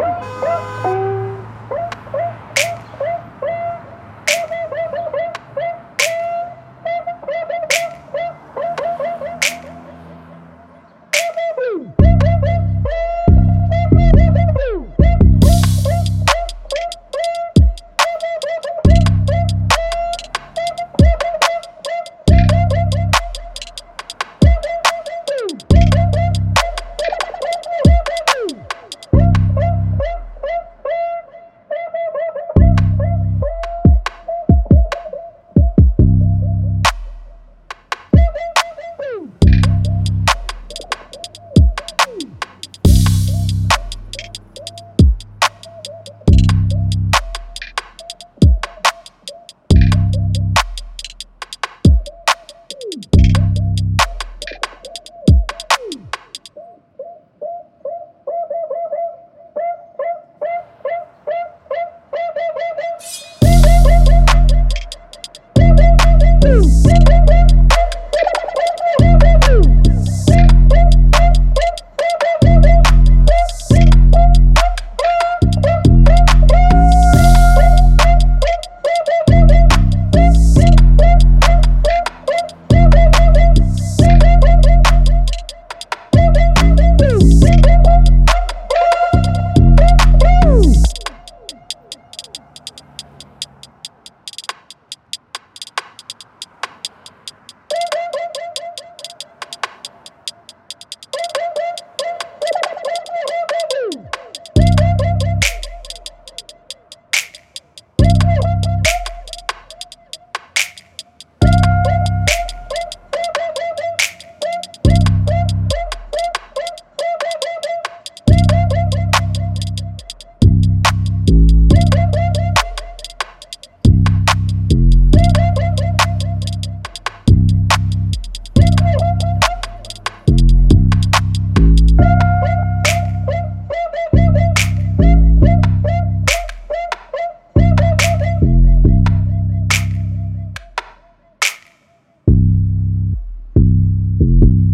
Woo! Woo!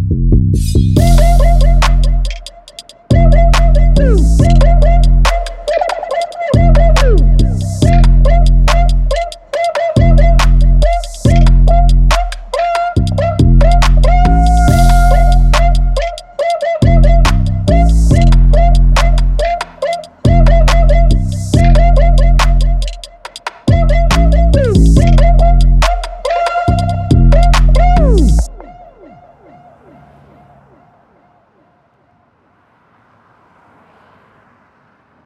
Thank you.